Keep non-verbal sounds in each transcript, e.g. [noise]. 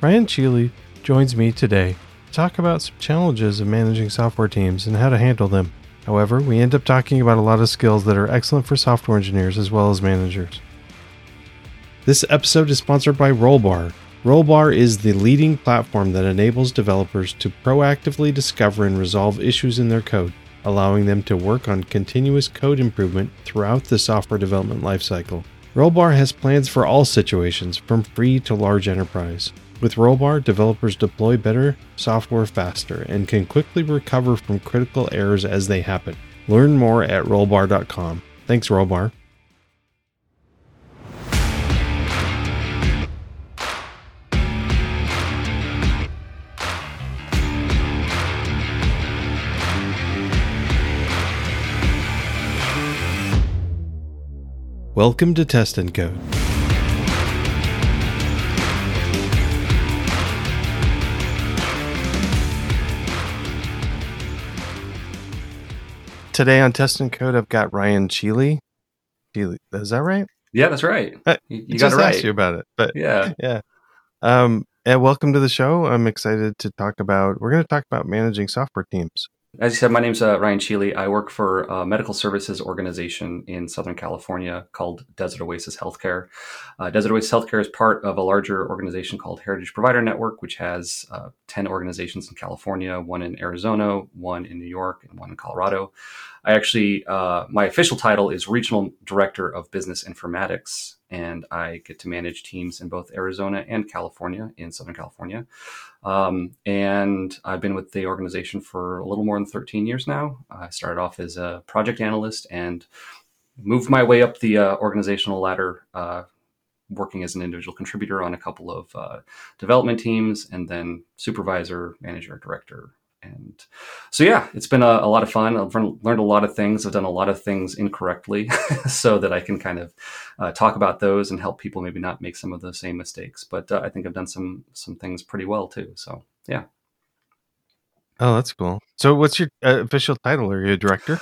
Ryan Cheley joins me today to talk about some challenges of managing software teams and how to handle them. However, we end up talking about a lot of skills that are excellent for software engineers as well as managers. This episode is sponsored by Rollbar. Rollbar is the leading platform that enables developers to proactively discover and resolve issues in their code, allowing them to work on continuous code improvement throughout the software development lifecycle. Rollbar has plans for all situations, from free to large enterprise. With Rollbar, developers deploy better software faster and can quickly recover from critical errors as they happen. Learn more at rollbar.com. Thanks, Rollbar. Welcome to Test and Code. Today on Test and Code, I've got Ryan Cheley. Cheley, is that right? Yeah, that's right. Uh, You, you I got it right. asked you about it, but Yeah. yeah. Um, and welcome to the show. I'm excited to talk about. We're going to talk about managing software teams. As you said, my name's uh, Ryan Cheley. I work for a medical services organization in Southern California called Desert Oasis Healthcare. Uh, Desert Oasis Healthcare is part of a larger organization called Heritage Provider Network, which has uh, 10 organizations in California, one in Arizona, one in New York, and one in Colorado. I actually, uh, my official title is Regional Director of Business Informatics, and I get to manage teams in both Arizona and California, in Southern California. Um, and I've been with the organization for a little more than 13 years now. I started off as a project analyst and moved my way up the uh, organizational ladder, uh, working as an individual contributor on a couple of uh, development teams, and then supervisor, manager, director. And so, yeah, it's been a, a lot of fun. I've learned, a lot of things. I've done a lot of things incorrectly, [laughs] so that I can kind of uh, talk about those and help people maybe not make some of the same mistakes. But uh, I think I've done some some things pretty well too. So yeah. Oh, that's cool. So, what's your uh, official title? Are you a director?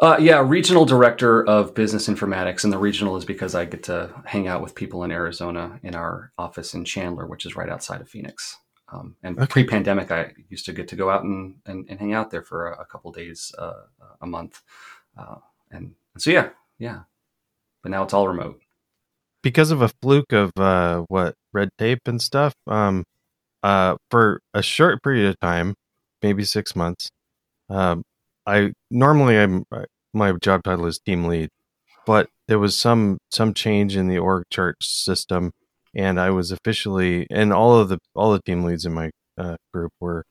Uh, yeah, regional director of business informatics, and the regional is because I get to hang out with people in Arizona in our office in Chandler, which is right outside of Phoenix. Um, and Okay. pre-pandemic, I used to get to go out and, and, and hang out there for a, a couple days uh, a month, uh, and, and so yeah, yeah. But now it's all remote. because of a fluke of uh what red tape and stuff um uh for a short period of time maybe six months um i normally i'm my job title is team lead but there was some some change in the org chart system and i was officially and all of the all the team leads in my uh, group were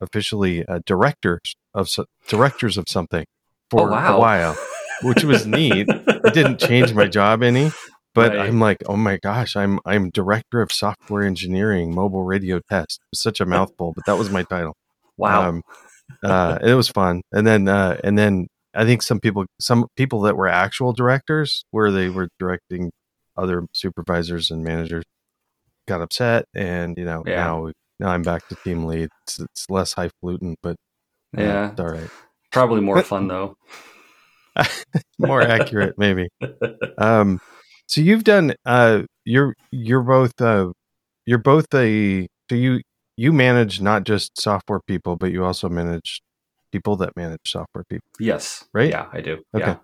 officially uh, directors of so- directors of something for oh wow! a while which was neat it didn't change my job any but Right. i'm like oh my gosh i'm i'm director of software engineering mobile radio test it was such a mouthful but that was my title wow. um, uh, it was fun and then uh, and then i think some people some people that were actual directors where they were directing other supervisors and managers got upset and you know Yeah. now now i'm back to team lead it's, it's less highfalutin but Yeah. it's all right Probably more fun though. [laughs] more accurate maybe [laughs] um so you've done uh you're you're both uh you're both a so you you manage not just software people but you also manage people that manage software people yes. Right? Yeah, I do. Okay.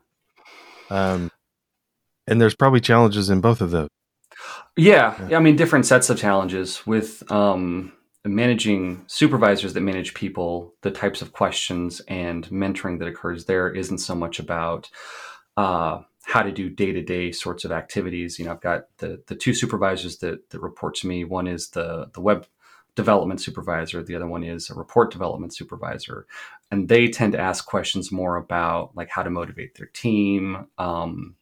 Yeah. um and there's probably challenges in both of those Yeah, Yeah. I mean, different sets of challenges with um, managing supervisors that manage people. The types of questions and mentoring that occurs there isn't so much about uh, how to do day to day sorts of activities. You know, I've got the the two supervisors that that report to me. One is the the web development supervisor. The other one is a report development supervisor, and they tend to ask questions more about like how to motivate their team. Um,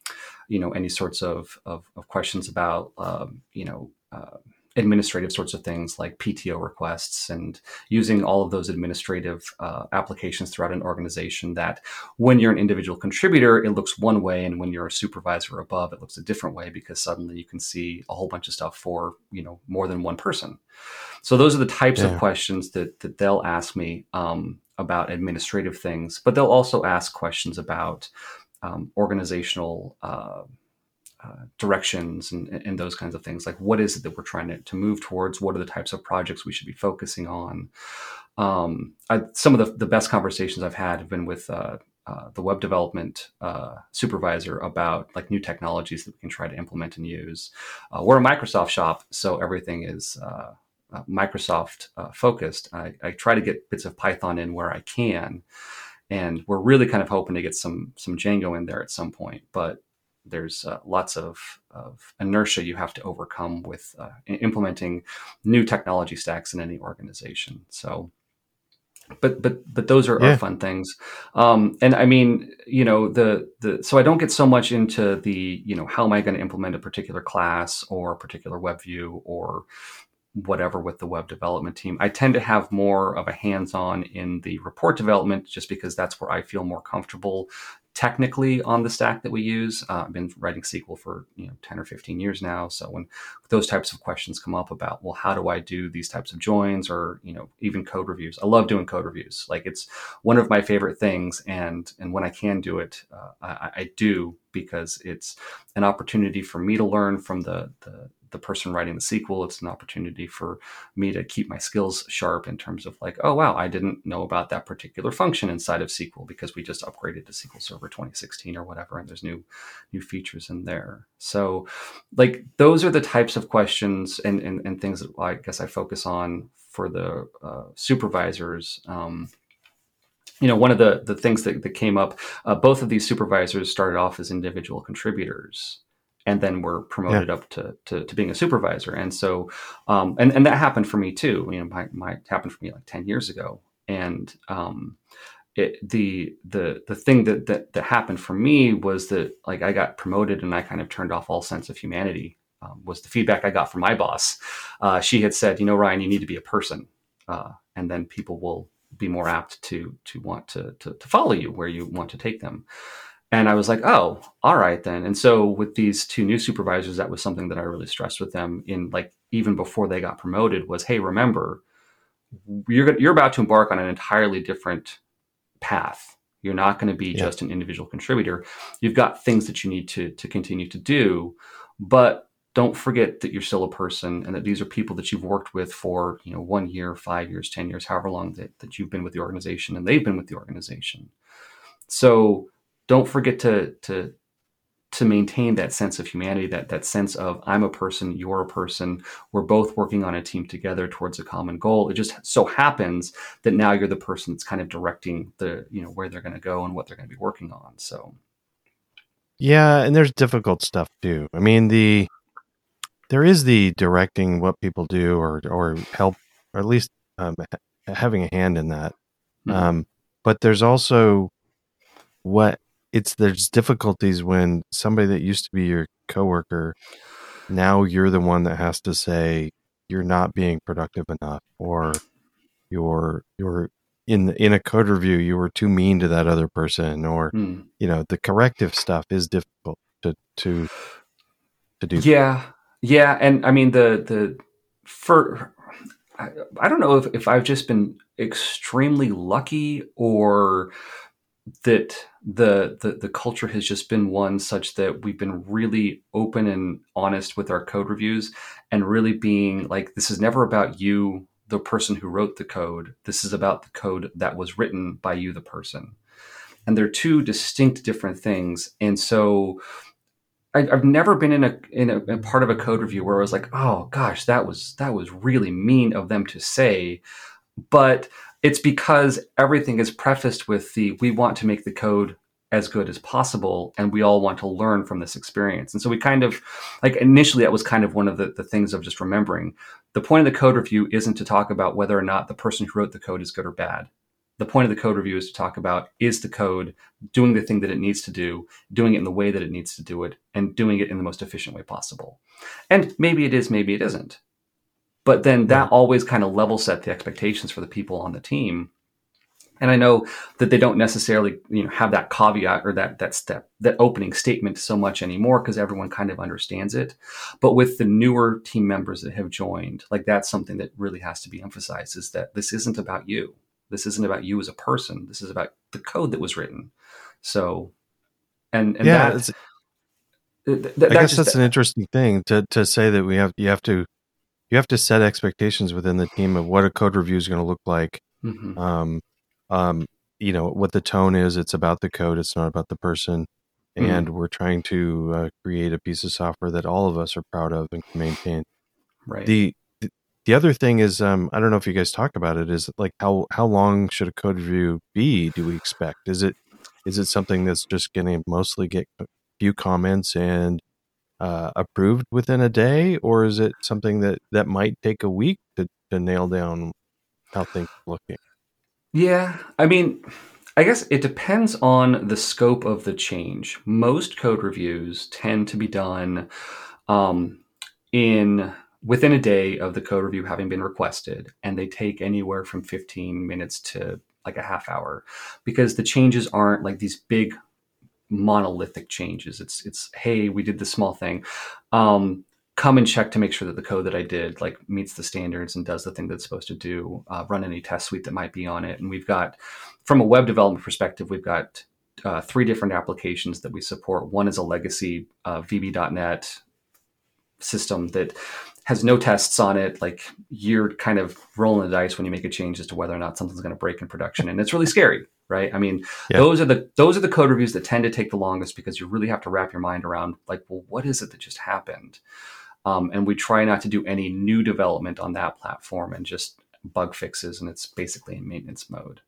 you know, any sorts of of, of questions about um, you know. Uh, administrative sorts of things like PTO requests and using all of those administrative uh, applications throughout an organization that when you're an individual contributor, it looks one way. And when you're a supervisor above, it looks a different way because suddenly you can see a whole bunch of stuff for, you know, more than one person. So those are the types Yeah. of questions that, that they'll ask me um, about administrative things, but they'll also ask questions about um, organizational uh, uh, directions and, and those kinds of things. Like, what is it that we're trying to, to move towards? What are the types of projects we should be focusing on? Um, I, some of the, the best conversations I've had have been with uh, uh, the web development uh, supervisor about like new technologies that we can try to implement and use. Uh, we're a Microsoft shop, so everything is uh, Microsoft focused. I, I, try to get bits of Python in where I can, and we're really kind of hoping to get some some Django in there at some point. But there's lots of, of inertia you have to overcome with implementing new technology stacks in any organization. So but but but those are, yeah. are fun things um, and i mean you know the the so i don't get so much into the you know how am i going to implement a particular class or a particular web view or whatever with the web development team. I tend to have more of a hands on in the report development just because that's where I feel more comfortable technically on the stack that we use. Uh, I've been writing SQL for you know 10 or 15 years now. So when those types of questions come up about, well, how do I do these types of joins or, you know, even code reviews? I love doing code reviews. Like it's one of my favorite things. And, and when I can do it, uh, I, I do because it's an opportunity for me to learn from the, the, the person writing the SQL. It's an opportunity for me to keep my skills sharp in terms of like, oh wow, I didn't know about that particular function inside of SQL because we just upgraded to SQL Server 2016 or whatever, and there's new new features in there. So, like those are the types of questions and and, and things that I guess I focus on for the uh, supervisors. Um, you know, one of the the things that, that came up, uh, both of these supervisors started off as individual contributors and then we were promoted yeah. up to, to, to being a supervisor. And so, um, and and that happened for me too. You know, my, my happened for me like ten years ago, and um, it, the the the thing that, that that happened for me was that like I got promoted and I kind of turned off all sense of humanity. Um, was the feedback I got from my boss? Uh, she had said, you know, Ryan, you need to be a person, uh, and then people will be more apt to to want to, to to follow you where you want to take them. And I was like, oh, all right then. And so with these two new supervisors, that was something that I really stressed with them in like even before they got promoted was, hey, remember, you're you're about to embark on an entirely different path. You're not going to be yeah. just an individual contributor. You've got things that you need to to continue to do, but don't forget that you're still a person and that these are people that you've worked with for you know one year, five years, ten years, however long that, that you've been with the organization and they've been with the organization. So don't forget to to to maintain that sense of humanity, that that sense of I'm a person, you're a person, we're both working on a team together towards a common goal. It just so happens that now you're the person that's kind of directing the, you know, where they're going to go and what they're going to be working on. So Yeah, and there's difficult stuff too. I mean, the there is the directing what people do or or help or at least um, having a hand in that. Mm-hmm. Um, but there's also what it's there's difficulties when somebody that used to be your coworker now you're the one that has to say you're not being productive enough or you're you're in in a code review you were too mean to that other person or hmm. you know the corrective stuff is difficult to to to do yeah yeah and i mean the the for I, I don't know if, if i've just been extremely lucky or that the, the the culture has just been one such that we've been really open and honest with our code reviews and really being like this is never about you the person who wrote the code. This is about the code that was written by you the person. And they're two distinct different things. And so I, have never been in a in a, a part of a code review where I was like, oh gosh, that was that was really mean of them to say, but it's because everything is prefaced with the we want to make the code as good as possible and we all want to learn from this experience. And so we kind of like initially that was kind of one of the, the things of just remembering. The point of the code review isn't to talk about whether or not the person who wrote the code is good or bad. The point of the code review is to talk about is the code doing the thing that it needs to do doing it in the way that it needs to do it and doing it in the most efficient way possible. And maybe it is maybe it isn't but then that always kind of level set the expectations for the people on the team. And I know that they don't necessarily, you know, have that caveat or that that step, that opening statement so much anymore because everyone kind of understands it. But with the newer team members that have joined, like that's something that really has to be emphasized is that this isn't about you. This isn't about you as a person. This is about the code that was written. So, and and yeah, that th- th- I guess that's an interesting thing to to say that we have you have to you have to set expectations within the team of what a code review is going to look like. Mm-hmm. Um, um, you know what the tone is. It's about the code. It's not about the person. Mm-hmm. And we're trying to uh, create a piece of software that all of us are proud of and can maintain. Right. The the other thing is, um, I don't know if you guys talk about it. Is like how how long should a code review be? Do we expect? Is it is it something that's just going to mostly get a few comments and uh, approved within a day, or is it something that that might take a week to, to nail down how things are looking? Yeah, I mean, I guess it depends on the scope of the change. Most code reviews tend to be done um, in within a day of the code review having been requested, and they take anywhere from 15 minutes to like a half hour because the changes aren't like these big monolithic changes. It's it's hey, we did this small thing. Um, come and check to make sure that the code that I did like meets the standards and does the thing that it's supposed to do. Uh, run any test suite that might be on it, and we've got from a web development perspective, we've got uh, three different applications that we support. One is a legacy uh, VB.NET system that has no tests on it. Like you're kind of rolling the dice when you make a change as to whether or not something's going to break in production, and it's really scary, right? I mean, yeah. those are the those are the code reviews that tend to take the longest because you really have to wrap your mind around like, well, what is it that just happened? Um, and we try not to do any new development on that platform and just bug fixes, and it's basically in maintenance mode.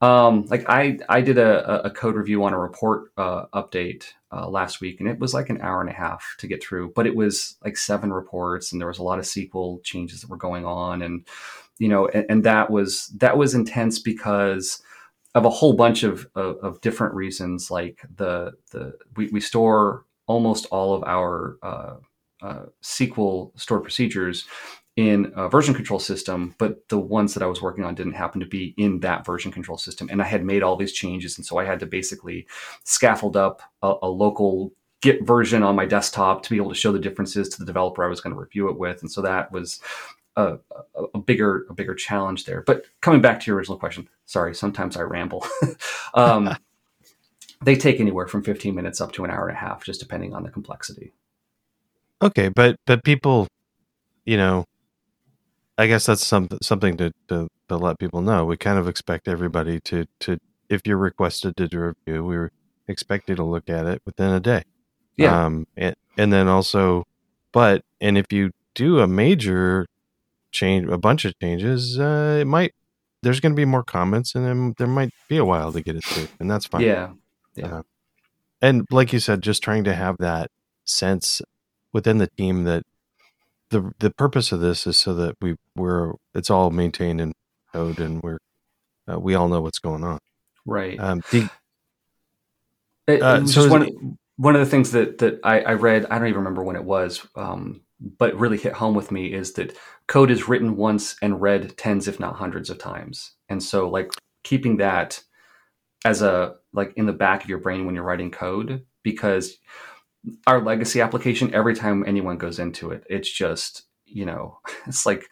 Um, like I, I did a, a, code review on a report uh, update uh, last week, and it was like an hour and a half to get through. But it was like seven reports, and there was a lot of SQL changes that were going on, and you know, and, and that was that was intense because of a whole bunch of, of, of different reasons. Like the the we, we store almost all of our uh, uh, SQL stored procedures in a version control system, but the ones that I was working on didn't happen to be in that version control system. And I had made all these changes. And so I had to basically scaffold up a, a local Git version on my desktop to be able to show the differences to the developer I was going to review it with. And so that was a, a, a bigger, a bigger challenge there. But coming back to your original question, sorry, sometimes I ramble. [laughs] um, [laughs] they take anywhere from 15 minutes up to an hour and a half, just depending on the complexity. Okay, but but people, you know, I guess that's some, something to, to, to let people know. We kind of expect everybody to, to if you're requested to do a review, we expect you to look at it within a day. Yeah. Um, and, and then also, but, and if you do a major change, a bunch of changes, uh, it might, there's going to be more comments and then there might be a while to get it through and that's fine. Yeah. Yeah. Uh, and like you said, just trying to have that sense within the team that the the purpose of this is so that we we're it's all maintained in code and we're uh, we all know what's going on. Right. Um, the, it, uh, so one, it, one of the things that that I, I, read, I don't even remember when it was, um, but really hit home with me is that code is written once and read tens, if not hundreds of times. And so like keeping that as a like in the back of your brain when you're writing code, because our legacy application, every time anyone goes into it, it's just, you know, [laughs] it's like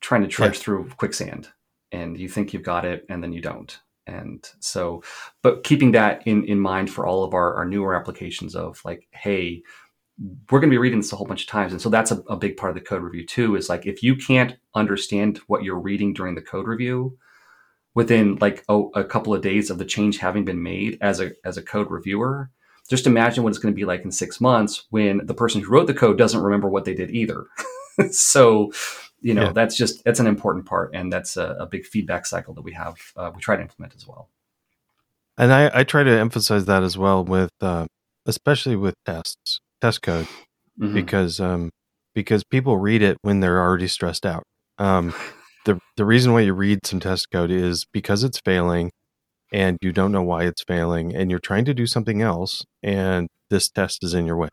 trying to trudge yeah. through quicksand and you think you've got it and then you don't. And so, but keeping that in, in mind for all of our, our newer applications of like, hey, we're going to be reading this a whole bunch of times. And so that's a, a big part of the code review too, is like, if you can't understand what you're reading during the code review, within like a, a couple of days of the change having been made as a as a code reviewer, just imagine what it's going to be like in six months when the person who wrote the code doesn't remember what they did either. [laughs] so, you know, yeah. that's just that's an important part, and that's a, a big feedback cycle that we have. Uh, we try to implement as well. And I, I try to emphasize that as well with, uh, especially with tests, test code, mm-hmm. because um, because people read it when they're already stressed out. Um, the the reason why you read some test code is because it's failing and you don't know why it's failing and you're trying to do something else and this test is in your way.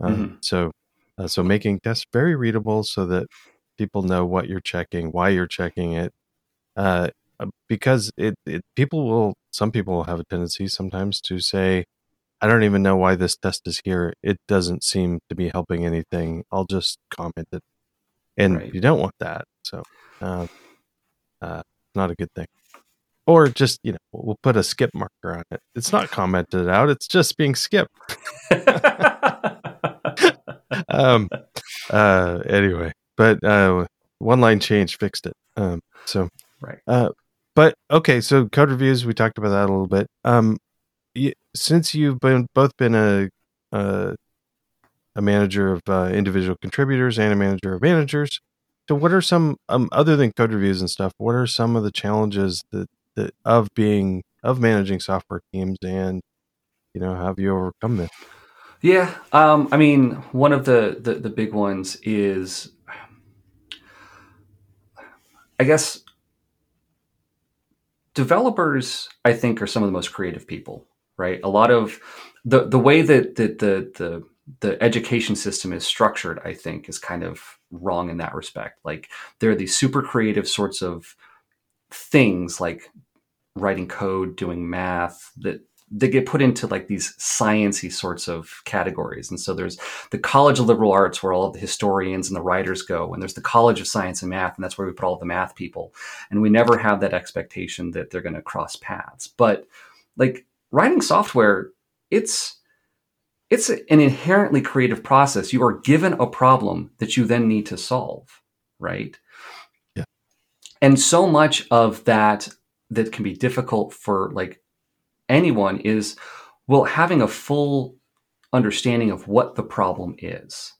Um, mm-hmm. so uh, so making tests very readable so that people know what you're checking why you're checking it uh, uh, because it, it people will some people will have a tendency sometimes to say i don't even know why this test is here. It doesn't seem to be helping anything. I'll just comment it. And right. you don't want that so uh, uh, not a good thing or just you know we'll put a skip marker on it. It's not commented out; it's just being skipped. [laughs] um. Uh. Anyway, but uh, one line change fixed it. Um. So right. Uh. But okay, so code reviews we talked about that a little bit. Um. You, since you've been both been a a, a manager of uh, individual contributors and a manager of managers, so what are some um, other than code reviews and stuff? What are some of the challenges that that of being of managing software teams and you know have you overcome this Yeah, um, I mean, one of the, the the big ones is, I guess, developers. I think are some of the most creative people. Right, a lot of the the way that that the the the education system is structured, I think, is kind of wrong in that respect. Like there are these super creative sorts of things like writing code, doing math that they get put into like these sciency sorts of categories. And so there's the College of Liberal Arts where all of the historians and the writers go, and there's the College of Science and Math, and that's where we put all the math people. And we never have that expectation that they're going to cross paths. But like writing software, it's it's an inherently creative process. You are given a problem that you then need to solve, right? Yeah. And so much of that that can be difficult for like anyone is well having a full understanding of what the problem is.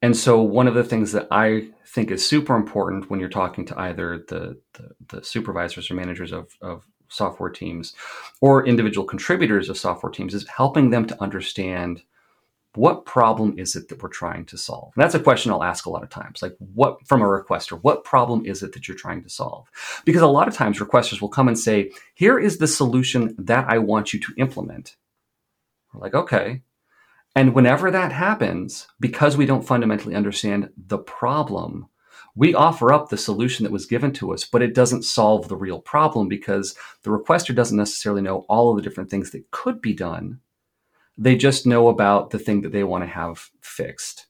And so one of the things that i think is super important when you're talking to either the, the, the supervisors or managers of, of software teams or individual contributors of software teams is helping them to understand what problem is it that we're trying to solve? And that's a question I'll ask a lot of times. Like, what from a requester, what problem is it that you're trying to solve? Because a lot of times requesters will come and say, here is the solution that I want you to implement. We're like, okay. And whenever that happens, because we don't fundamentally understand the problem, we offer up the solution that was given to us, but it doesn't solve the real problem because the requester doesn't necessarily know all of the different things that could be done they just know about the thing that they want to have fixed.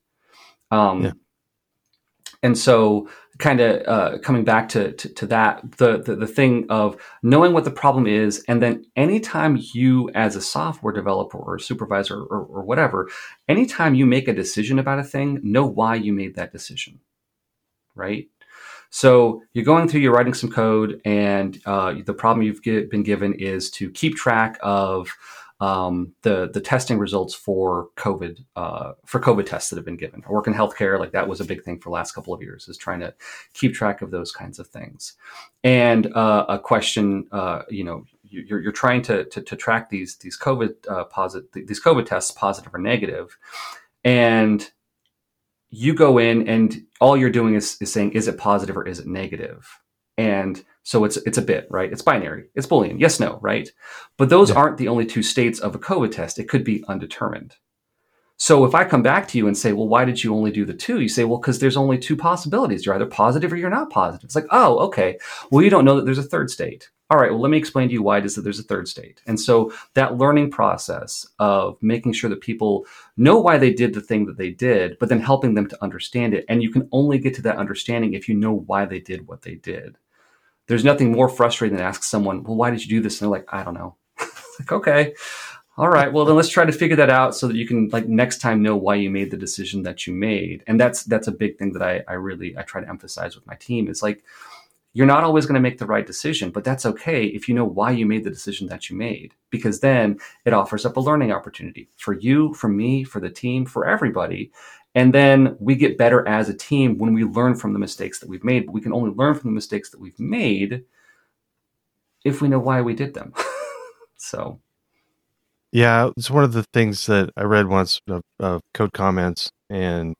Um, yeah. And so, kind of uh, coming back to, to, to that, the, the, the thing of knowing what the problem is, and then anytime you, as a software developer or supervisor or, or whatever, anytime you make a decision about a thing, know why you made that decision, right? So you're going through, you're writing some code, and uh, the problem you've get, been given is to keep track of um, the the testing results for COVID uh, for COVID tests that have been given. I work in healthcare, like that was a big thing for the last couple of years, is trying to keep track of those kinds of things. And uh, a question, uh, you know, you're, you're trying to, to, to track these these COVID uh, positive these COVID tests, positive or negative, and you go in and all you're doing is, is saying, is it positive or is it? And so it's it's a bit, right? It's binary. It's Boolean. Yes, no, right? But those yeah. aren't the only two states of a COVID test. It could be undetermined. So if I come back to you and say, well, why did you only do the two? You say, well, because there's only two possibilities. You're either positive or you're not positive. It's like, oh, okay. Well, you don't know that there's a third state. All right, well, let me explain to you why it is that there's a third state. And so that learning process of making sure that people know why they did the thing that they did, but then helping them to understand it. And you can only get to that understanding if you know why they did what they did there's nothing more frustrating than ask someone, well, why did you do this? And they're like, I don't know. [laughs] like, okay. All right. Well, then let's try to figure that out so that you can like next time know why you made the decision that you made. And that's that's a big thing that I, I really I try to emphasize with my team is like you're not always going to make the right decision, but that's okay if you know why you made the decision that you made, because then it offers up a learning opportunity for you, for me, for the team, for everybody. And then we get better as a team when we learn from the mistakes that we've made. But we can only learn from the mistakes that we've made if we know why we did them. [laughs] so, yeah, it's one of the things that I read once of, of code comments and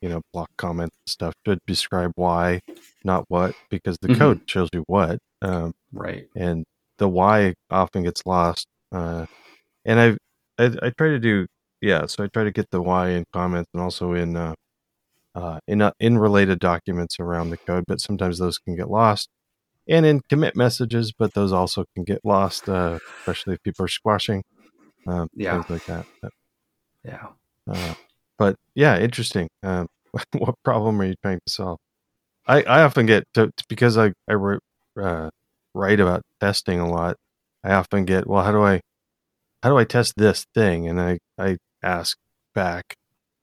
you know block comments stuff should describe why, not what, because the mm-hmm. code shows you what. Um, right. And the why often gets lost. Uh, and I've I, I try to do yeah, so I try to get the why in comments and also in uh, uh, in uh, in related documents around the code, but sometimes those can get lost, and in commit messages, but those also can get lost, uh, especially if people are squashing, um, yeah, things like that. But, yeah, uh, but yeah, interesting. Um, [laughs] what problem are you trying to solve? I, I often get to, because I I uh, write about testing a lot, I often get, well, how do I, how do I test this thing? And I, I ask back,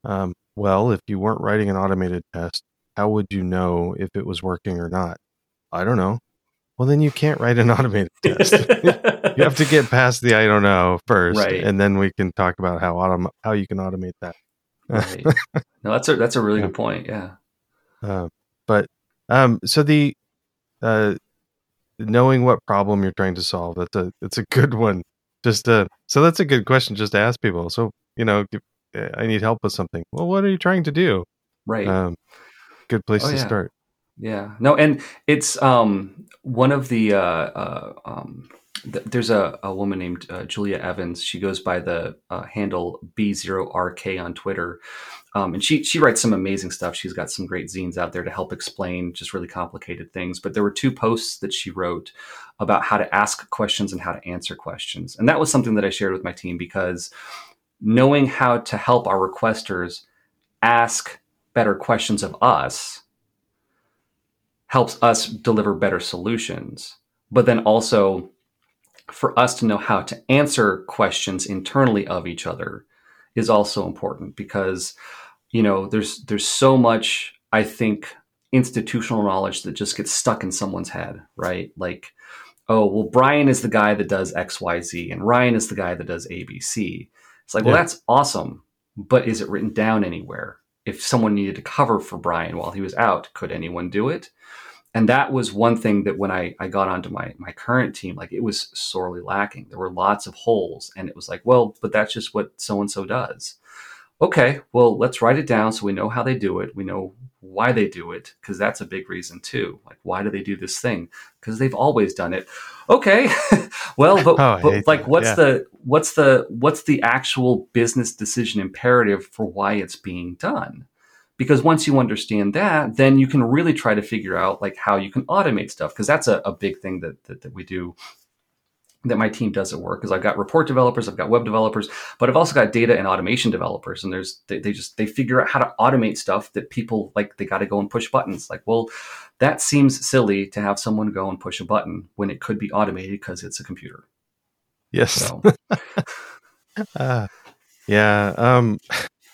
um, well, if you weren't writing an automated test, how would you know if it was working or not? I don't know. Well, then you can't write an [laughs] automated test. you have to get past the I don't know first, Right. and then we can talk about how autom- how you can automate that. right. [laughs] No, that's a that's a really Yeah. good point. Yeah. Uh, but um, so the uh, knowing what problem you're trying to solve that's a it's a good one. Just uh, so that's a good question just to ask people. So you know, uh, I need help with something. Well, what are you trying to do? Right. Um, good place Oh, to yeah. start. Yeah. No, and it's um one of the uh, uh um th- there's a, a woman named uh, Julia Evans. She goes by the uh, handle B0RK on Twitter. Um, and she she writes some amazing stuff. She's got some great zines out there to help explain just really complicated things. But there were two posts that she wrote about how to ask questions and how to answer questions. And that was something that I shared with my team because knowing how to help our requesters ask better questions of us helps us deliver better solutions. But then also for us to know how to answer questions internally of each other is also important because you know there's there's so much I think institutional knowledge that just gets stuck in someone's head, right? Like oh, well Brian is the guy that does XYZ and Ryan is the guy that does ABC. It's like, well that's awesome, but is it written down anywhere? If someone needed to cover for Brian while he was out, could anyone do it? and that was one thing that when I, I got onto my my current team like it was sorely lacking there were lots of holes and it was like well but that's just what so and so does okay well let's write it down so we know how they do it. We know why they do it because that's a big reason too. Like why do they do this thing? Because they've always done it. Okay [laughs] well but, Oh, but like that. what's Yeah. the what's the what's the actual business decision imperative for why it's being done? Because once you understand that then you can really try to figure out like how you can automate stuff because that's a, a big thing that, that that we do that my team does at work is I've got report developers, I've got web developers, but I've also got data and automation developers. And there's they, they just they figure out how to automate stuff that people like they got to go and push buttons. Like, well, that seems silly to have someone go and push a button when it could be automated because it's a computer. Yes. So Uh, [laughs] yeah. Um,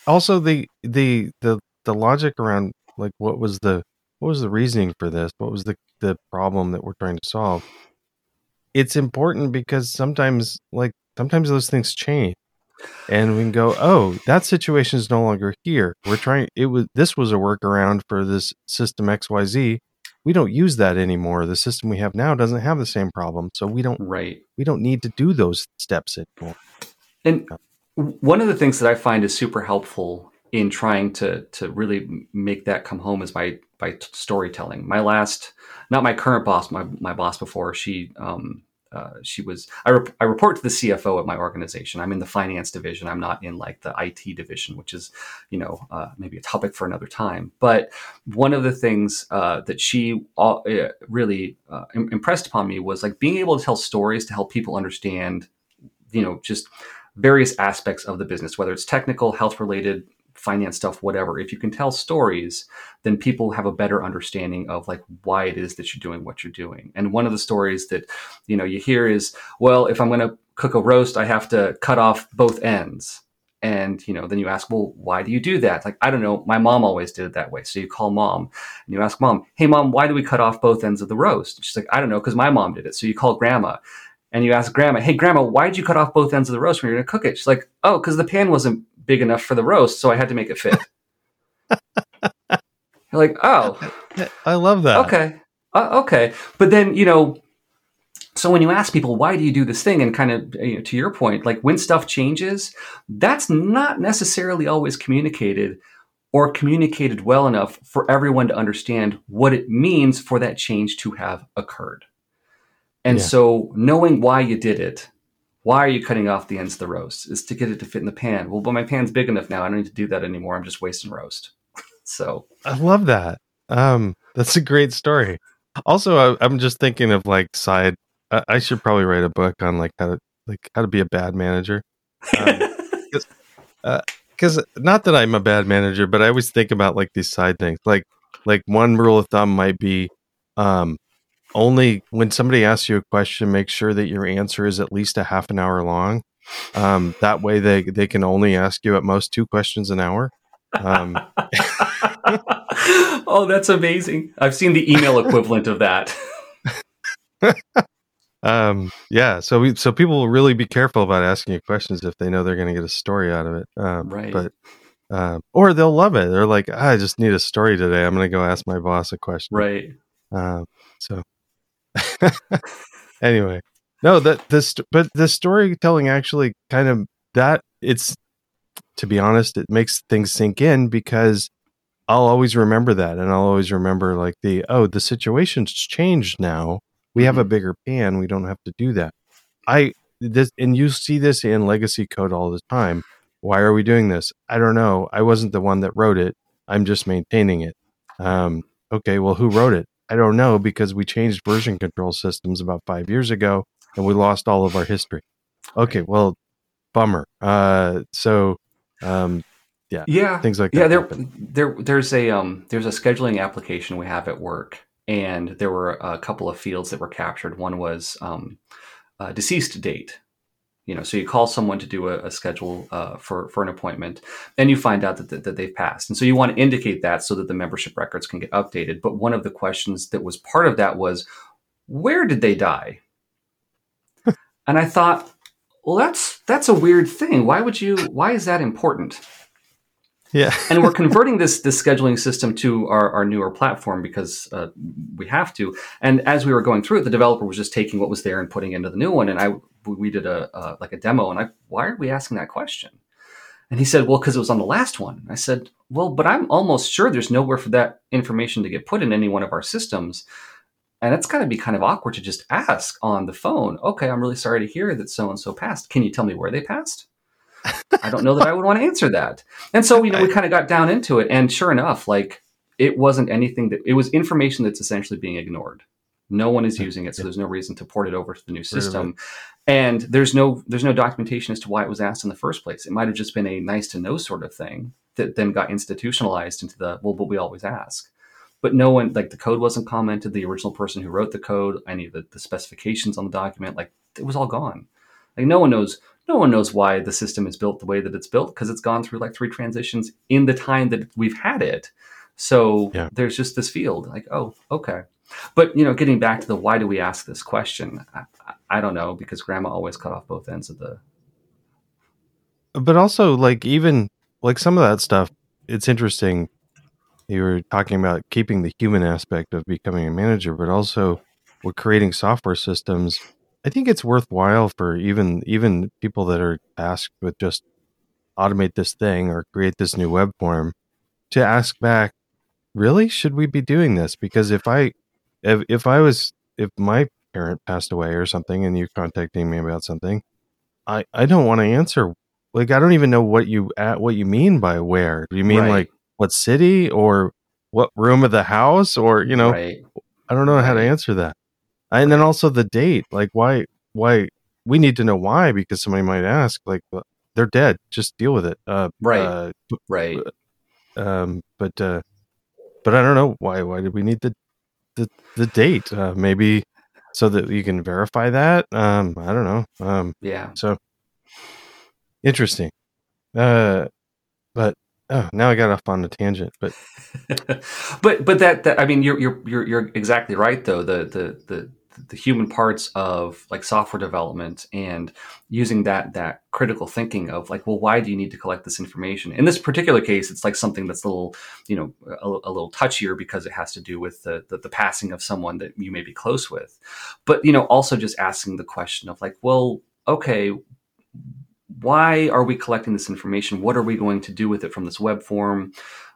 also the the the the logic around like what was the what was the reasoning for this? What was the the problem that we're trying to solve? It's important because sometimes like sometimes those things change. And we can go, oh, that situation is no longer here. We're trying it was this was a workaround for this system XYZ. We don't use that anymore. The system we have now doesn't have the same problem. So we don't right. we don't need to do those steps anymore. And one of the things that I find is super helpful in trying to to really make that come home is by by storytelling. My last, not my current boss, my my boss before she um, uh, she was I, I report to the CFO at my organization. I'm in the finance division. I'm not in like the IT division, which is you know uh, maybe a topic for another time. But one of the things uh, that she uh, really uh, impressed upon me was like being able to tell stories to help people understand, you know, just various aspects of the business, whether it's technical, health related, finance stuff, whatever. If you can tell stories, then people have a better understanding of like why it is that you're doing what you're doing. And one of the stories that, you know, you hear is, well, if I'm going to cook a roast, I have to cut off both ends. And, you know, then you ask, well, why do you do that? Like, I don't know. My mom always did it that way. So you call mom and you ask mom, hey, mom, why do we cut off both ends of the roast? She's like, I don't know, because my mom did it. So you call grandma and you ask grandma, hey, grandma, why did you cut off both ends of the roast when you're going to cook it? She's like, oh, because the pan wasn't big enough for the roast, so I had to make it fit. [laughs] like, oh, I love that. okay, uh, okay. But then, you know, so when you ask people, why do you do this thing? And kind of you know, to your point, like when stuff changes, that's not necessarily always communicated or communicated well enough for everyone to understand what it means for that change to have occurred. And Yeah. so knowing why you did it, why are you cutting off the ends of the roast? Is to get it to fit in the pan. Well, but my pan's big enough now. I don't need to do that anymore. I'm just wasting roast. [laughs] so I love that. Um, that's a great story. Also, I, I'm just thinking of like side. I, I should probably write a book on like how to like how to be a bad manager. [laughs] Because not that I'm a bad manager, but I always think about like these side things. Like like one rule of thumb might be, um, only when somebody asks you a question, make sure that your answer is at least a half an hour long. Um, that way, they they can only ask you at most two questions an hour. Um, [laughs] oh, that's amazing! I've seen the email equivalent of that. [laughs] um, yeah, so we so people will really be careful about asking you questions if they know they're going to get a story out of it. Um, right. But um, or they'll love it. They're like, I just need a story today. I'm going to go ask my boss a question. Right. Um, so [laughs] anyway, no, that this, but the storytelling actually kind of that it's to be honest, it makes things sink in because I'll always remember that, and I'll always remember like the oh, the situation's changed now. We have a mm-hmm. bigger pan. We don't have to do that. I this, and you see this in legacy code all the time. Why are we doing this? I don't know. I wasn't the one that wrote it. I'm just maintaining it. Um, okay, well, who wrote it? I don't know because we changed version control systems about five years ago and we lost all of our history. Okay, well, bummer. Uh, so, um, yeah, yeah, things like yeah. There, there, there's a um, there's a scheduling application we have at work, and there were a couple of fields that were captured. One was um, deceased date, you know so you call someone to do a, a schedule uh, for for an appointment and you find out that, that, that, they've passed and so you want to indicate that so that the membership records can get updated but one of the questions that was part of that was where did they die [laughs] and i thought well that's that's a weird thing why would you why is that important yeah. [laughs] and we're [laughs] converting this this scheduling system to our, our newer platform because uh, we have to. And as we were going through it, the developer was just taking what was there and putting into the new one. And I we did a uh, like a demo, and I why are we asking that question? And he said, well, because it was on the last one. I said, well, but I'm almost sure there's nowhere for that information to get put in any one of our systems. And it's got to be kind of awkward to just ask on the phone, okay, I'm really sorry to hear that so and so passed. Can you tell me where they passed? I don't know that I would want to answer that. And so, you know, we kind of got down into it. And sure enough, like it wasn't anything that it was information that's essentially being ignored. No one is using it, so there's no reason to port it over to the new system. And there's no there's no documentation as to why it was asked in the first place. It might have just been a nice to know sort of thing that then got institutionalized into the well, but we always ask. But no one like the code wasn't commented. The original person who wrote the code, any of the, the specifications on the document, like it was all gone. Like no one knows no one knows why the system is built the way that it's built because it's gone through like three transitions in the time that we've had it. So yeah. there's just this field like, oh, okay. But you know, getting back to the why do we ask this question? I, I, don't know because grandma always cut off both ends of the. But also, like even like some of that stuff, it's interesting. You were talking about keeping the human aspect of becoming a manager, but also we're creating software systems I think it's worthwhile for even even people that are tasked with just automate this thing or create this new web form to ask back, really, should we be doing this? Because if I if if I was if my parent passed away or something and you're contacting me about something, I I don't want to answer. Like I don't even know what you at what you mean by where. Do you mean right. like what city or what room of the house or you know? Right. I don't know how to answer that and then also the date like why why we need to know why because somebody might ask like they're dead just deal with it uh, right uh, right um but uh but i don't know why why did we need the the, the date uh maybe so that you can verify that um i don't know um yeah so interesting uh but Oh, now I got off on a tangent, but [laughs] but but that, that I mean, you're you're you're you're exactly right though. The the the the human parts of like software development and using that that critical thinking of like well why do you need to collect this information in this particular case it's like something that's a little you know a, a little touchier because it has to do with the, the, the passing of someone that you may be close with but you know also just asking the question of like well okay why are we collecting this information? What are we going to do with it from this web form?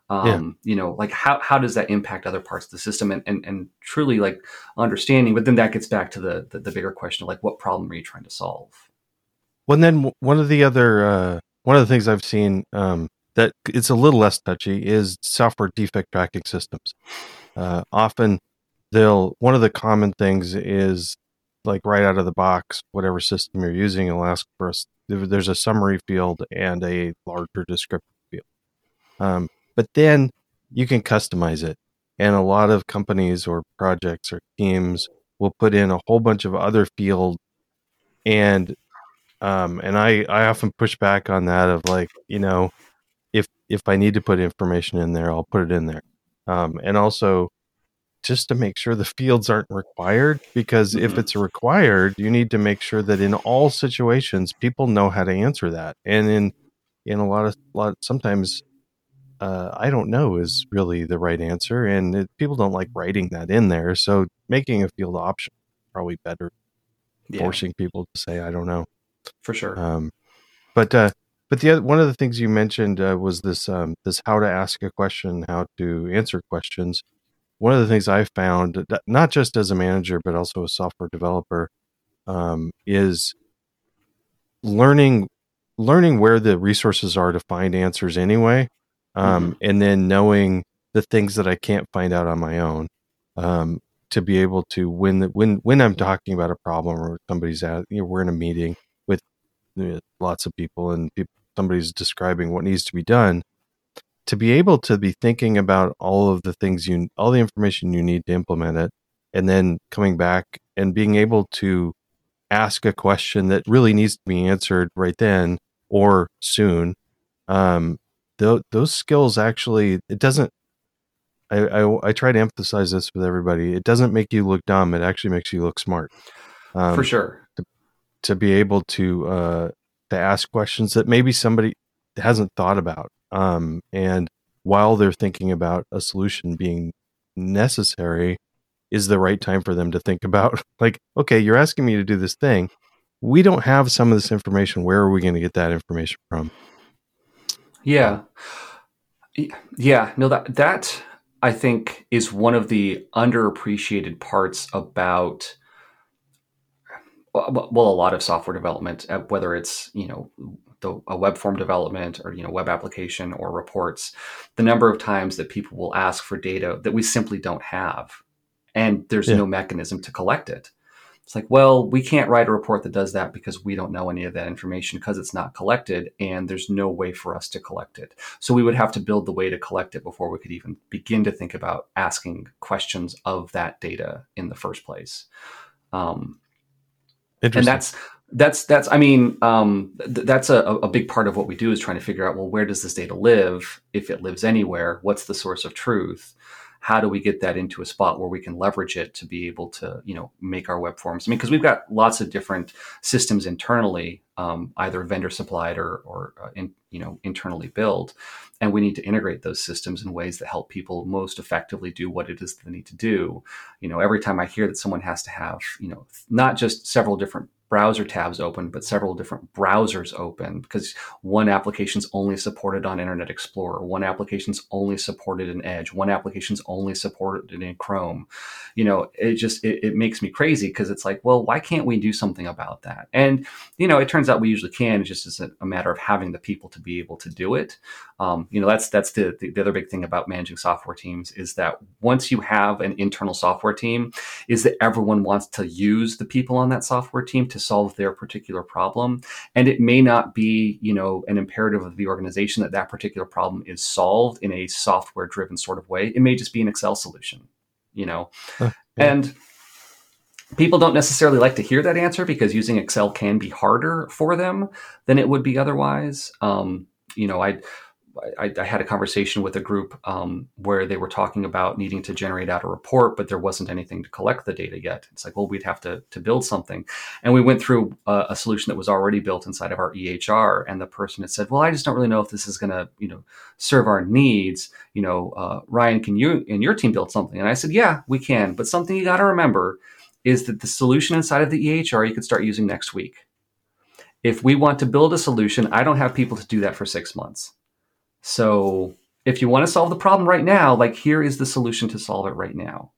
Um, yeah. You know, like how, how does that impact other parts of the system and, and, and truly like understanding? But then that gets back to the, the, the bigger question of like, what problem are you trying to solve? Well, then one of the other, uh, one of the things I've seen um, that it's a little less touchy is software defect tracking systems. Uh, often they'll, one of the common things is like right out of the box, whatever system you're using, it'll ask for a there's a summary field and a larger descriptive field. Um, but then you can customize it. And a lot of companies or projects or teams will put in a whole bunch of other fields. and um and I I often push back on that of like, you know, if if I need to put information in there, I'll put it in there. Um and also just to make sure the fields aren't required because mm-hmm. if it's required, you need to make sure that in all situations people know how to answer that. And in in a lot of lot sometimes uh, I don't know is really the right answer, and it, people don't like writing that in there. So making a field option probably better, yeah. forcing people to say I don't know for sure. Um, but uh, but the other, one of the things you mentioned uh, was this um, this how to ask a question, how to answer questions. One of the things I found, not just as a manager but also a software developer, um, is learning learning where the resources are to find answers anyway um, mm-hmm. and then knowing the things that I can't find out on my own um, to be able to when the, when when I'm talking about a problem or somebody's at you know we're in a meeting with you know, lots of people and people, somebody's describing what needs to be done to be able to be thinking about all of the things you all the information you need to implement it and then coming back and being able to ask a question that really needs to be answered right then or soon um, th- those skills actually it doesn't I, I, I try to emphasize this with everybody it doesn't make you look dumb it actually makes you look smart. Um, for sure. to, to, be able to uh, to ask questions that maybe somebody hasn't thought about um, and while they're thinking about a solution being necessary is the right time for them to think about [laughs] like okay you're asking me to do this thing. We don't have some of this information where are we going to get that information from yeah. Yeah, no that that I think is one of the underappreciated parts about well a lot of software development uh, whether it's, you know, the, a web form development or you know web application or reports the number of times that people will ask for data that we simply don't have and there's yeah. no mechanism to collect it it's like, well, we can't write a report that does that because we don't know any of that information because it's not collected and there's no way for us to collect it. So we would have to build the way to collect it before we could even begin to think about asking questions of that data in the first place. Um, and that's that's that's I mean um, th- that's a, a big part of what we do is trying to figure out well where does this data live if it lives anywhere what's the source of truth how do we get that into a spot where we can leverage it to be able to you know make our web forms? I mean because we've got lots of different systems internally um, either vendor supplied or, or uh, in, you know internally built and we need to integrate those systems in ways that help people most effectively do what it is they need to do. You know every time i hear that someone has to have you know not just several different browser tabs open, but several different browsers open because one application's only supported on Internet Explorer, one application's only supported in Edge, one application's only supported in Chrome. You know, it just it, it makes me crazy because it's like, well, why can't we do something about that? And you know, it turns out we usually can. It's just a, a matter of having the people to be able to do it. Um, you know, that's that's the, the the other big thing about managing software teams is that once you have an internal software team, is that everyone wants to use the people on that software team to solve their particular problem. And it may not be, you know, an imperative of the organization that that particular problem is solved in a software driven sort of way. It may just be an Excel solution, you know, yeah. and people don't necessarily like to hear that answer because using Excel can be harder for them than it would be otherwise. Um, you know, I I, I, had a conversation with a group um, where they were talking about needing to generate out a report, but there wasn't anything to collect the data yet. It's like, well, we'd have to, to build something. And we went through a, a, solution that was already built inside of our EHR. And the person had said, well, I just don't really know if this is going to, you know, serve our needs. You know, uh, Ryan, can you and your team build something? And I said, yeah, we can. But something you got to remember is that the solution inside of the EHR you could start using next week. If we want to build a solution, I don't have people to do that for six months. So if you want to solve the problem right now, like here is the solution to solve it right now.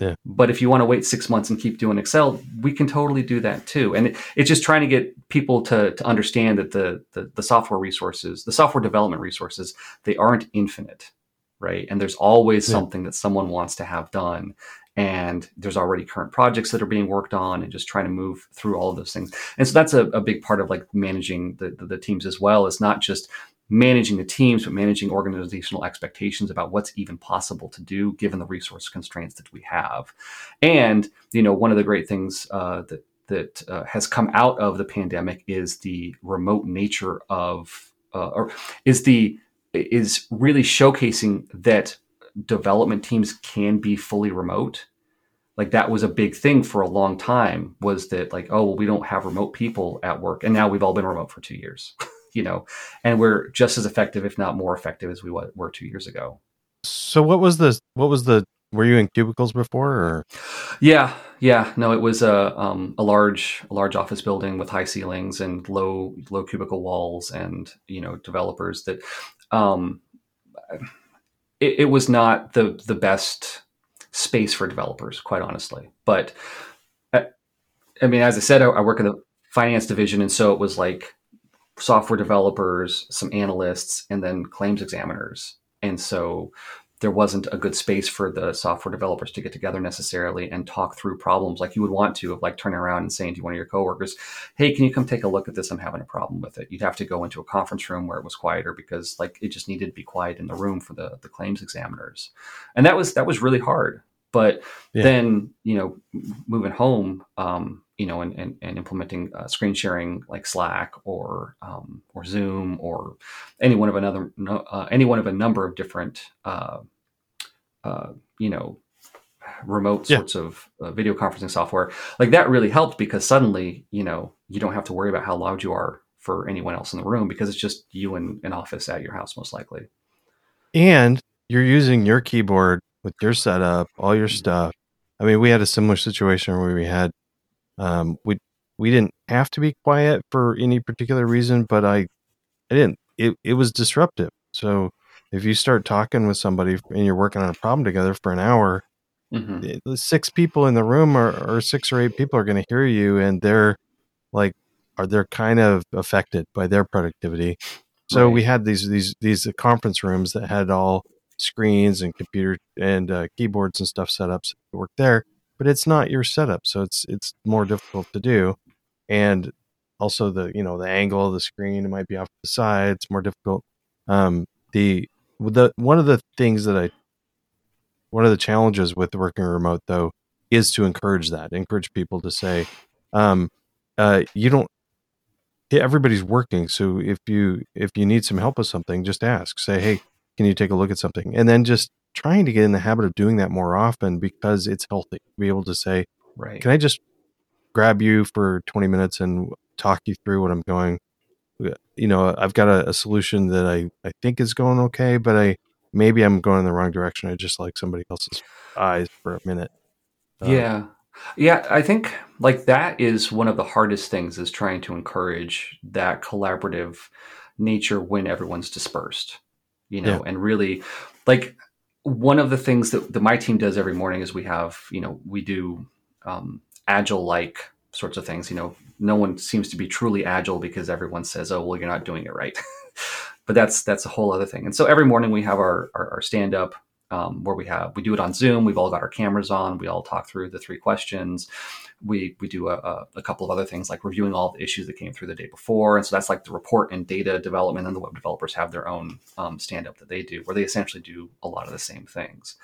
Yeah. But if you want to wait six months and keep doing Excel, we can totally do that too. And it, it's just trying to get people to, to understand that the, the, the software resources, the software development resources, they aren't infinite, right? And there's always yeah. something that someone wants to have done. And there's already current projects that are being worked on, and just trying to move through all of those things. And so that's a, a big part of like managing the, the, the teams as well. Is not just managing the teams, but managing organizational expectations about what's even possible to do given the resource constraints that we have. And you know, one of the great things uh, that that uh, has come out of the pandemic is the remote nature of, uh, or is the is really showcasing that development teams can be fully remote like that was a big thing for a long time was that like oh well, we don't have remote people at work and now we've all been remote for two years [laughs] you know and we're just as effective if not more effective as we were two years ago. So what was the what was the were you in cubicles before or? Yeah yeah. No it was a um, a large a large office building with high ceilings and low low cubicle walls and you know developers that um it, it was not the the best space for developers, quite honestly. But I, I mean, as I said, I, I, work in the finance division, and so it was like software developers, some analysts, and then claims examiners. And so there wasn't a good space for the software developers to get together necessarily and talk through problems like you would want to, of like turning around and saying to one of your coworkers, "Hey, can you come take a look at this? I'm having a problem with it." You'd have to go into a conference room where it was quieter because like it just needed to be quiet in the room for the the claims examiners, and that was that was really hard. But yeah. then you know, moving home, um, you know, and, and, and implementing uh, screen sharing like Slack or um, or Zoom or any one of another uh, any one of a number of different uh, uh, you know remote yeah. sorts of uh, video conferencing software. Like that really helped because suddenly you know you don't have to worry about how loud you are for anyone else in the room because it's just you in an office at your house most likely. And you're using your keyboard with your setup all your stuff. I mean we had a similar situation where we had um we we didn't have to be quiet for any particular reason but i i didn't it, it was disruptive so if you start talking with somebody and you're working on a problem together for an hour, mm-hmm. the six people in the room or, or six or eight people are going to hear you, and they're like, are they're kind of affected by their productivity. So right. we had these these these conference rooms that had all screens and computer and uh, keyboards and stuff set up to work there, but it's not your setup, so it's it's more difficult to do, and also the you know the angle of the screen it might be off the side. It's more difficult. Um, the the one of the things that I one of the challenges with working remote though is to encourage that encourage people to say um, uh, you don't everybody's working so if you if you need some help with something just ask say hey can you take a look at something and then just trying to get in the habit of doing that more often because it's healthy to be able to say right can i just grab you for 20 minutes and talk you through what i'm going you know, I've got a, a, solution that I, I think is going okay, but I maybe I'm going in the wrong direction. I just like somebody else's eyes for a minute. Um, yeah. Yeah, I think like that is one of the hardest things is trying to encourage that collaborative nature when everyone's dispersed, you know, yeah. and really like one of the things that, that my team does every morning is we have, you know, we do um, agile like sorts of things. You know, no one seems to be truly agile because everyone says, "Oh, well, you're not doing it right." [laughs] but that's that's a whole other thing. And so every morning we have our our, our stand up um, where we have we do it on Zoom. We've all got our cameras on. We all talk through the three questions. We we do a, a, couple of other things like reviewing all the issues that came through the day before. And so that's like the report and data development. And the web developers have their own um, stand up that they do, where they essentially do a lot of the same things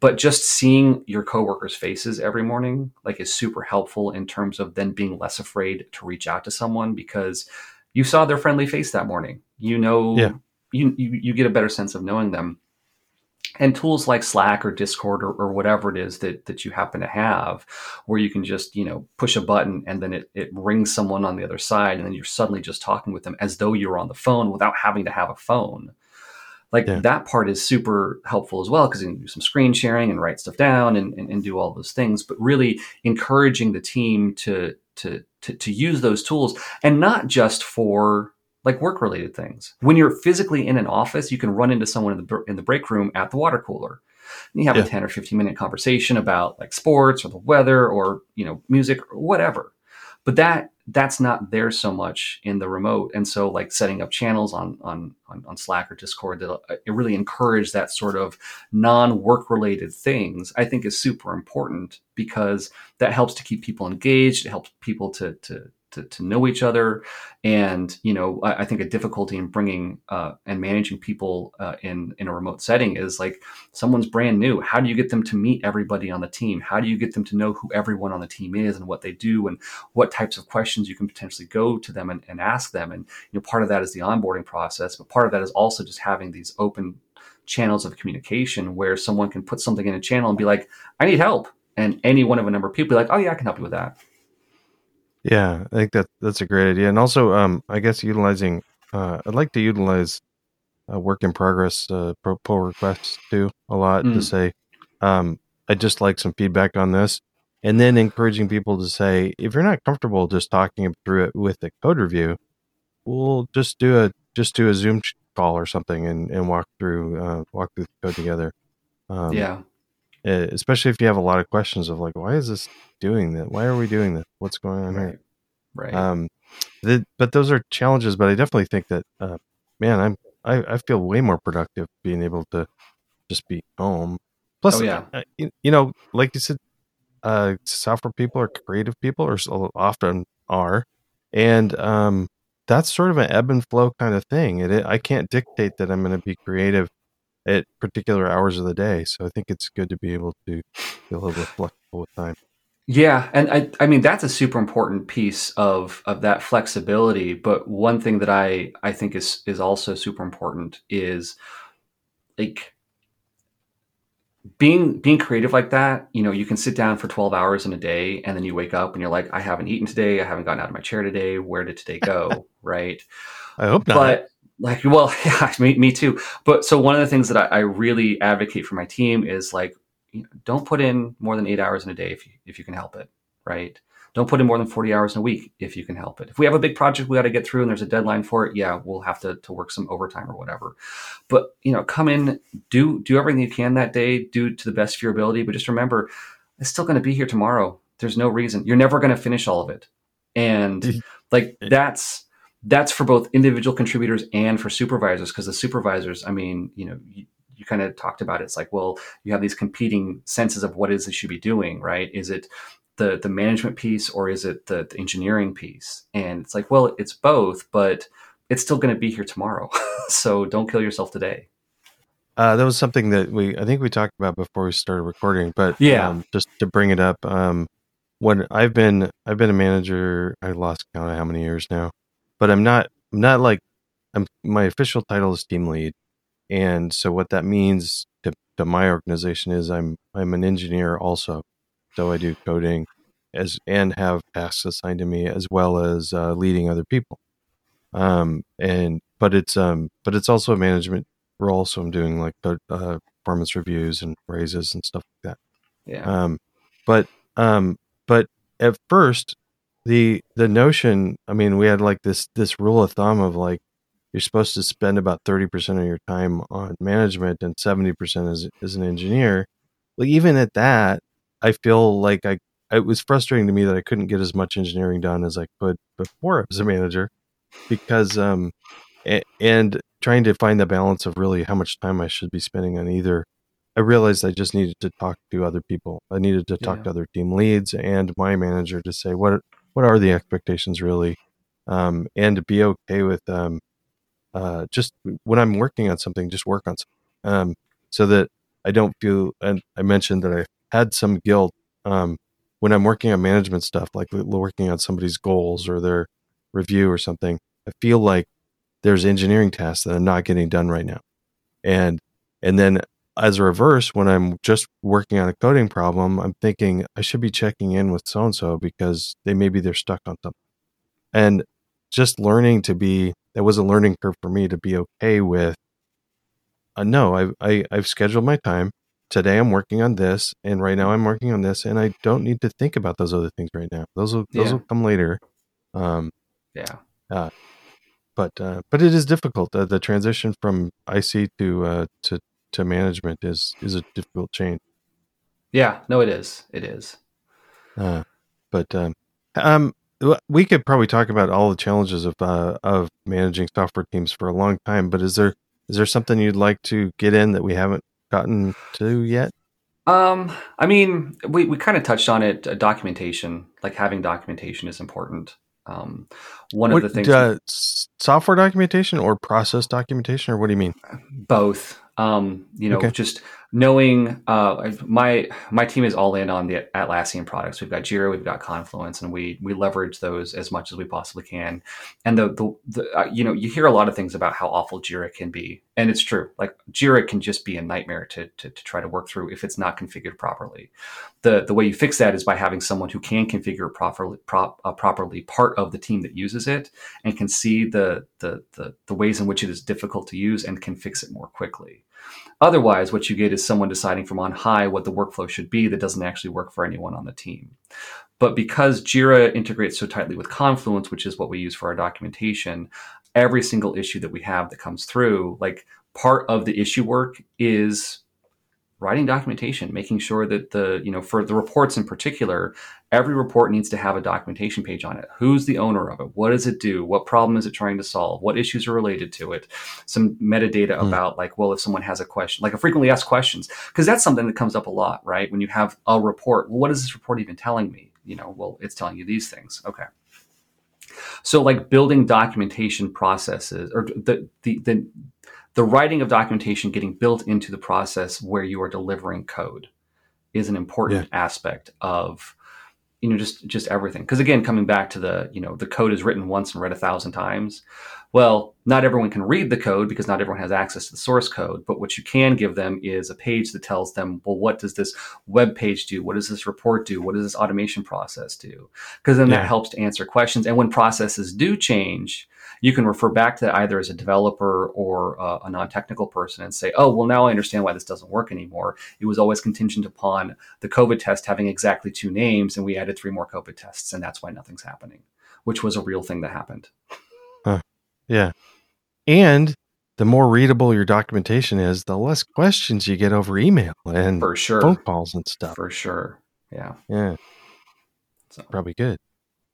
but just seeing your coworkers faces every morning like is super helpful in terms of then being less afraid to reach out to someone because you saw their friendly face that morning you know yeah. you, you, you get a better sense of knowing them and tools like slack or discord or, or whatever it is that, that you happen to have where you can just you know push a button and then it, it rings someone on the other side and then you're suddenly just talking with them as though you were on the phone without having to have a phone like yeah. that part is super helpful as well because you can do some screen sharing and write stuff down and, and, and, do all those things but really encouraging the team to, to to to use those tools and not just for like work related things. When you're physically in an office you can run into someone in the in the break room at the water cooler. And you have yeah. a 10 or 15 minute conversation about like sports or the weather or you know music or whatever. But that that's not there so much in the remote. And so like setting up channels on on on, on slack or discord that uh, it really encourage that sort of non-work related things i think is super important because that helps to keep people engaged. It helps people to to to, to know each other. And, you know, I, I think a difficulty in bringing uh, and managing people uh, in, in a remote setting is like someone's brand new. How do you get them to meet everybody on the team? How do you get them to know who everyone on the team is and what they do and what types of questions you can potentially go to them and, and ask them? And, you know, part of that is the onboarding process, but part of that is also just having these open channels of communication where someone can put something in a channel and be like, I need help. And any one of a number of people be like, oh yeah, I can help you with that. Yeah, I think that that's a great idea, and also, um, I guess utilizing. Uh, I'd like to utilize uh, work in progress uh, pull requests too a lot mm. to say, um, I'd just like some feedback on this, and then encouraging people to say, if you're not comfortable just talking through it with a code review, we'll just do a just do a Zoom call or something and, and walk through uh, walk through the code together. Um, yeah, especially if you have a lot of questions of like, why is this doing that? Why are we doing this? What's going on right. here? Right. Um, the, but those are challenges. But I definitely think that, uh, man, I'm I, I feel way more productive being able to just be home. Plus, oh, yeah. Uh, you, you, know, like you said, uh, software people or creative people, or often are, and um, that's sort of an ebb and flow kind of thing. It, I can't dictate that I'm going to be creative at particular hours of the day. So I think it's good to be able to be a little bit flexible with time. Yeah, and I, I mean that's a super important piece of of that flexibility. But one thing that I I think is is also super important is like being being creative like that. You know, you can sit down for twelve hours in a day, and then you wake up and you're like, I haven't eaten today. I haven't gotten out of my chair today. Where did today go? [laughs] right. I hope not. But like well [laughs] yeah me, me too. But so one of the things that I, I really advocate for my team is like you know, don't put in more than eight hours in a day if you, if you can help it right? Don't put in more than 40 hours in a week if you can help it. If we have a big project we got to get through and there's a deadline for it yeah we'll have to, to work some overtime or whatever. But you know come in do do everything you can that day do to the best of your ability but just remember it's still going to be here tomorrow. There's no reason. You're never going to finish all of it. And mm-hmm. like that's that's for both individual contributors and for supervisors because the supervisors i mean you know you, you kind of talked about it. it's like well you have these competing senses of what is they should be doing right? Is it the the management piece or is it the, the engineering piece? And it's like well it's both but it's still going to be here tomorrow. [laughs] So don't kill yourself today. Uh, that was something that we i think we talked about before we started recording but yeah. um, just to bring it up um, when i've been i've been a manager i lost count of how many years now but I'm not I'm not like I'm my official title is team lead. And so what that means to, to my organization is I'm I'm an engineer also. So I do coding as and have tasks assigned to me as well as uh, leading other people. Um and but it's um but it's also a management role so I'm doing like uh, performance reviews and raises and stuff like that. Yeah. Um but um but at first the the notion i mean we had like this this rule of thumb of like you're supposed to spend about 30% of your time on management and 70% as, as an engineer like even at that i feel like i it was frustrating to me that i couldn't get as much engineering done as i could before as a manager because um and trying to find the balance of really how much time i should be spending on either i realized i just needed to talk to other people i needed to talk yeah. to other team leads and my manager to say what what are the expectations really, um, and to be okay with um, uh, just when I'm working on something, just work on something, um, so that I don't feel. And I mentioned that I had some guilt um, when I'm working on management stuff, like working on somebody's goals or their review or something. I feel like there's engineering tasks that I'm not getting done right now, and and then as a reverse, when I'm just working on a coding problem, I'm thinking I should be checking in with so and so because they maybe they're stuck on something. And just learning to be that was a learning curve for me to be okay with. Uh, no, I, I I've scheduled my time. Today I'm working on this, and right now I'm working on this, and I don't need to think about those other things right now. Those will those yeah. will come later. Um, yeah. Uh, but uh, but it is difficult. Uh, the transition from IC to uh, to to management is is a difficult change. Yeah, no, it is. It is. Uh, but um, um, we could probably talk about all the challenges of uh, of managing software teams for a long time. But is there is there something you'd like to get in that we haven't gotten to yet? Um, I mean, we, we kind of touched on it. Uh, documentation, like having documentation, is important. Um, one What, of the things uh, software documentation or process documentation, or what do you mean? both um, you know Okay. just knowing uh, my my team is all in on the atlassian products. We've got jira we've got confluence and we we leverage those as much as we possibly can. And the the, the uh, you know you hear a lot of things about how awful jira can be and it's true. Like jira can just be a nightmare to, to, to try to work through if it's not configured properly. The the way you fix that is by having someone who can configure properly prop, uh, properly part of the team that uses it and can see the, the the the ways in which it is difficult to use and can fix it more quickly Otherwise, what you get is someone deciding from on high what the workflow should be that doesn't actually work for anyone on the team. But because Jira integrates so tightly with Confluence, which is what we use for our documentation, every single issue that we have that comes through, like part of the issue work is writing documentation, making sure that the, you know, for the reports in particular, every report needs to have a documentation page on it. Who's the owner of it? What does it do? What problem is it trying to solve? What issues are related to it? Some metadata Hmm. about like, well, if someone has a question, like a frequently asked questions, because that's something that comes up a lot, right? When you have a report, well, what is this report even telling me? You know, well, it's telling you these things. Okay. So like building documentation processes or the, the, the, the writing of documentation getting built into the process where you are delivering code is an important aspect of you know just just everything. Because again coming back to the you know the code is written once and read a thousand times. Well not everyone can read the code because not everyone has access to the source code but what you can give them is a page that tells them well what does this web page do? What does this report do? What does this automation process do? Because then Yeah. that helps to answer questions. And when processes do change you can refer back to that either as a developer or uh, a non-technical person and say oh well now i understand why this doesn't work anymore. It was always contingent upon the covid test having exactly two names and we added three more covid tests and that's why nothing's happening which was a real thing that happened. Yeah. And the more readable your documentation is, the less questions you get over email and for sure. phone calls and stuff. for sure. Yeah. Yeah, so probably good.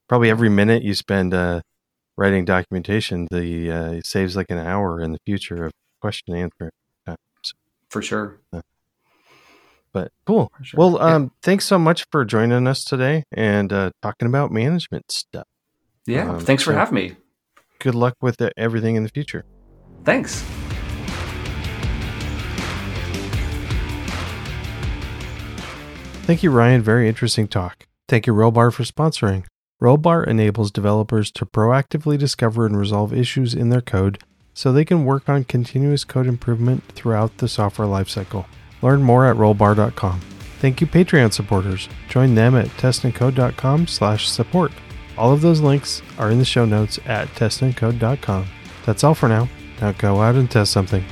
Probably every minute you spend uh, writing documentation, the uh, it saves like an hour in the future of question and answer. for sure But cool. sure Well, Yeah. um, thanks so much for joining us today and uh, talking about management stuff. yeah, um, thanks for so- having me Good luck with uh, everything in the future. thanks Thank you, Ryan. Very interesting talk. Thank you, Rollbar, for sponsoring. Rollbar enables developers to proactively discover and resolve issues in their code so they can work on continuous code improvement throughout the software lifecycle. Learn more at rollbar.com. Thank you, Patreon supporters. Join them at testandcode.com slash support. All of those links are in the show notes at testandcode.com. That's all for now. Now go out and test something.